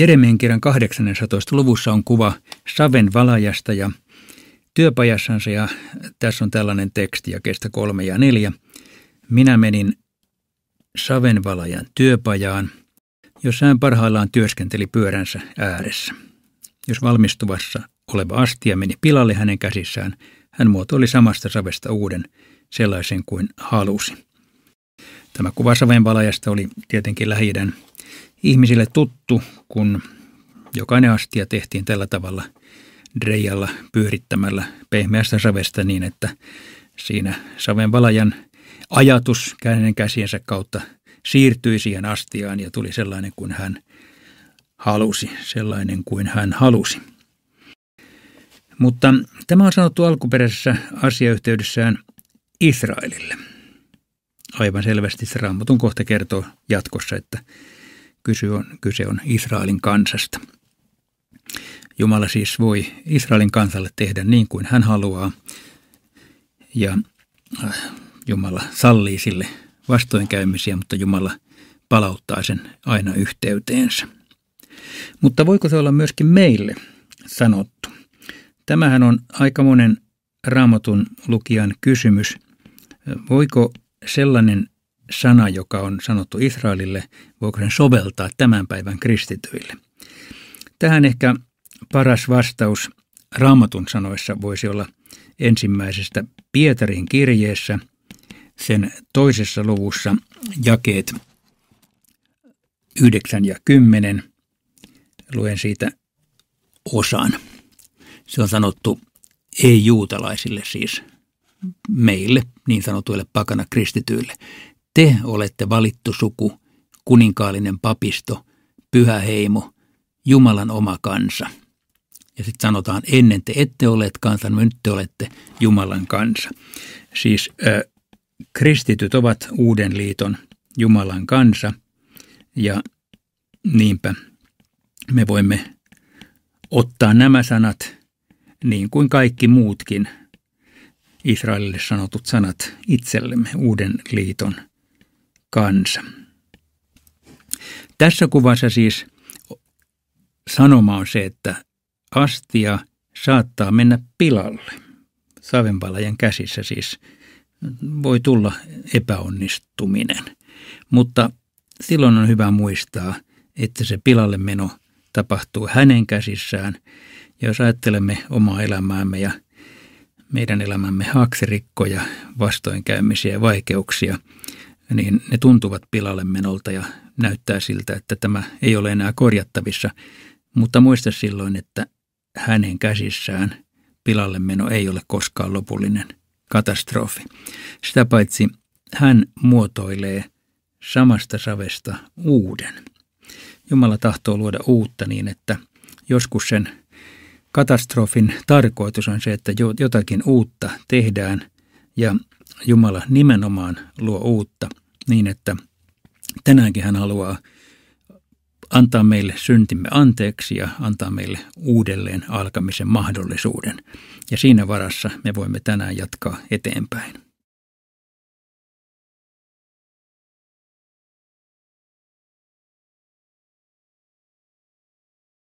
Jeremien kirjan 18. luvussa on kuva Saven valajasta ja työpajassansa ja tässä on tällainen teksti kestä kolme ja neljä. Minä menin Savenvalajan työpajaan, jossa hän parhaillaan työskenteli pyöränsä ääressä. Jos valmistuvassa oleva astia meni pilalle hänen käsissään, hän muotoili samasta savesta uuden, sellaisen kuin halusi. Tämä kuva savenvalajasta oli tietenkin lähi ihmisille tuttu, kun jokainen astia tehtiin tällä tavalla dreijalla pyörittämällä pehmeästä savesta niin, että siinä savenvalajan ajatus hänen käsiensä kautta siirtyi siihen astiaan ja tuli sellainen kuin hän halusi, sellainen kuin hän halusi. Mutta tämä on sanottu alkuperäisessä asiayhteydessään Israelille. Aivan selvästi se raamatun kohta kertoo jatkossa, että kyse on, kyse on Israelin kansasta. Jumala siis voi Israelin kansalle tehdä niin kuin hän haluaa ja äh, Jumala sallii sille vastoinkäymisiä, mutta Jumala palauttaa sen aina yhteyteensä. Mutta voiko se olla myöskin meille sanottu? Tämähän on aika monen raamatun lukijan kysymys. Voiko sellainen sana, joka on sanottu Israelille, voiko sen soveltaa tämän päivän kristityille? Tähän ehkä paras vastaus raamatun sanoissa voisi olla ensimmäisestä Pietarin kirjeessä, sen toisessa luvussa jakeet 9 ja 10. Luen siitä osan. Se on sanottu ei-juutalaisille siis, meille, niin sanotuille pakana kristityille. Te olette valittu suku, kuninkaallinen papisto, pyhä heimo, Jumalan oma kansa. Ja sitten sanotaan, ennen te ette olleet kansan, nyt te olette Jumalan kansa. Siis äh, kristityt ovat uuden liiton Jumalan kansa ja niinpä me voimme ottaa nämä sanat niin kuin kaikki muutkin Israelille sanotut sanat itsellemme uuden liiton kansa. Tässä kuvassa siis sanoma on se, että astia saattaa mennä pilalle. Savenpalajan käsissä siis voi tulla epäonnistuminen. Mutta silloin on hyvä muistaa, että se pilalle meno tapahtuu hänen käsissään. Ja jos ajattelemme omaa elämäämme ja meidän elämämme haaksirikkoja, vastoinkäymisiä ja vaikeuksia, niin ne tuntuvat pilalle menolta ja näyttää siltä, että tämä ei ole enää korjattavissa. Mutta muista silloin, että hänen käsissään pilalle meno ei ole koskaan lopullinen katastrofi. Sitä paitsi hän muotoilee samasta savesta uuden. Jumala tahtoo luoda uutta niin, että joskus sen katastrofin tarkoitus on se, että jotakin uutta tehdään ja Jumala nimenomaan luo uutta niin, että tänäänkin hän haluaa antaa meille syntimme anteeksi ja antaa meille uudelleen alkamisen mahdollisuuden. Ja siinä varassa me voimme tänään jatkaa eteenpäin.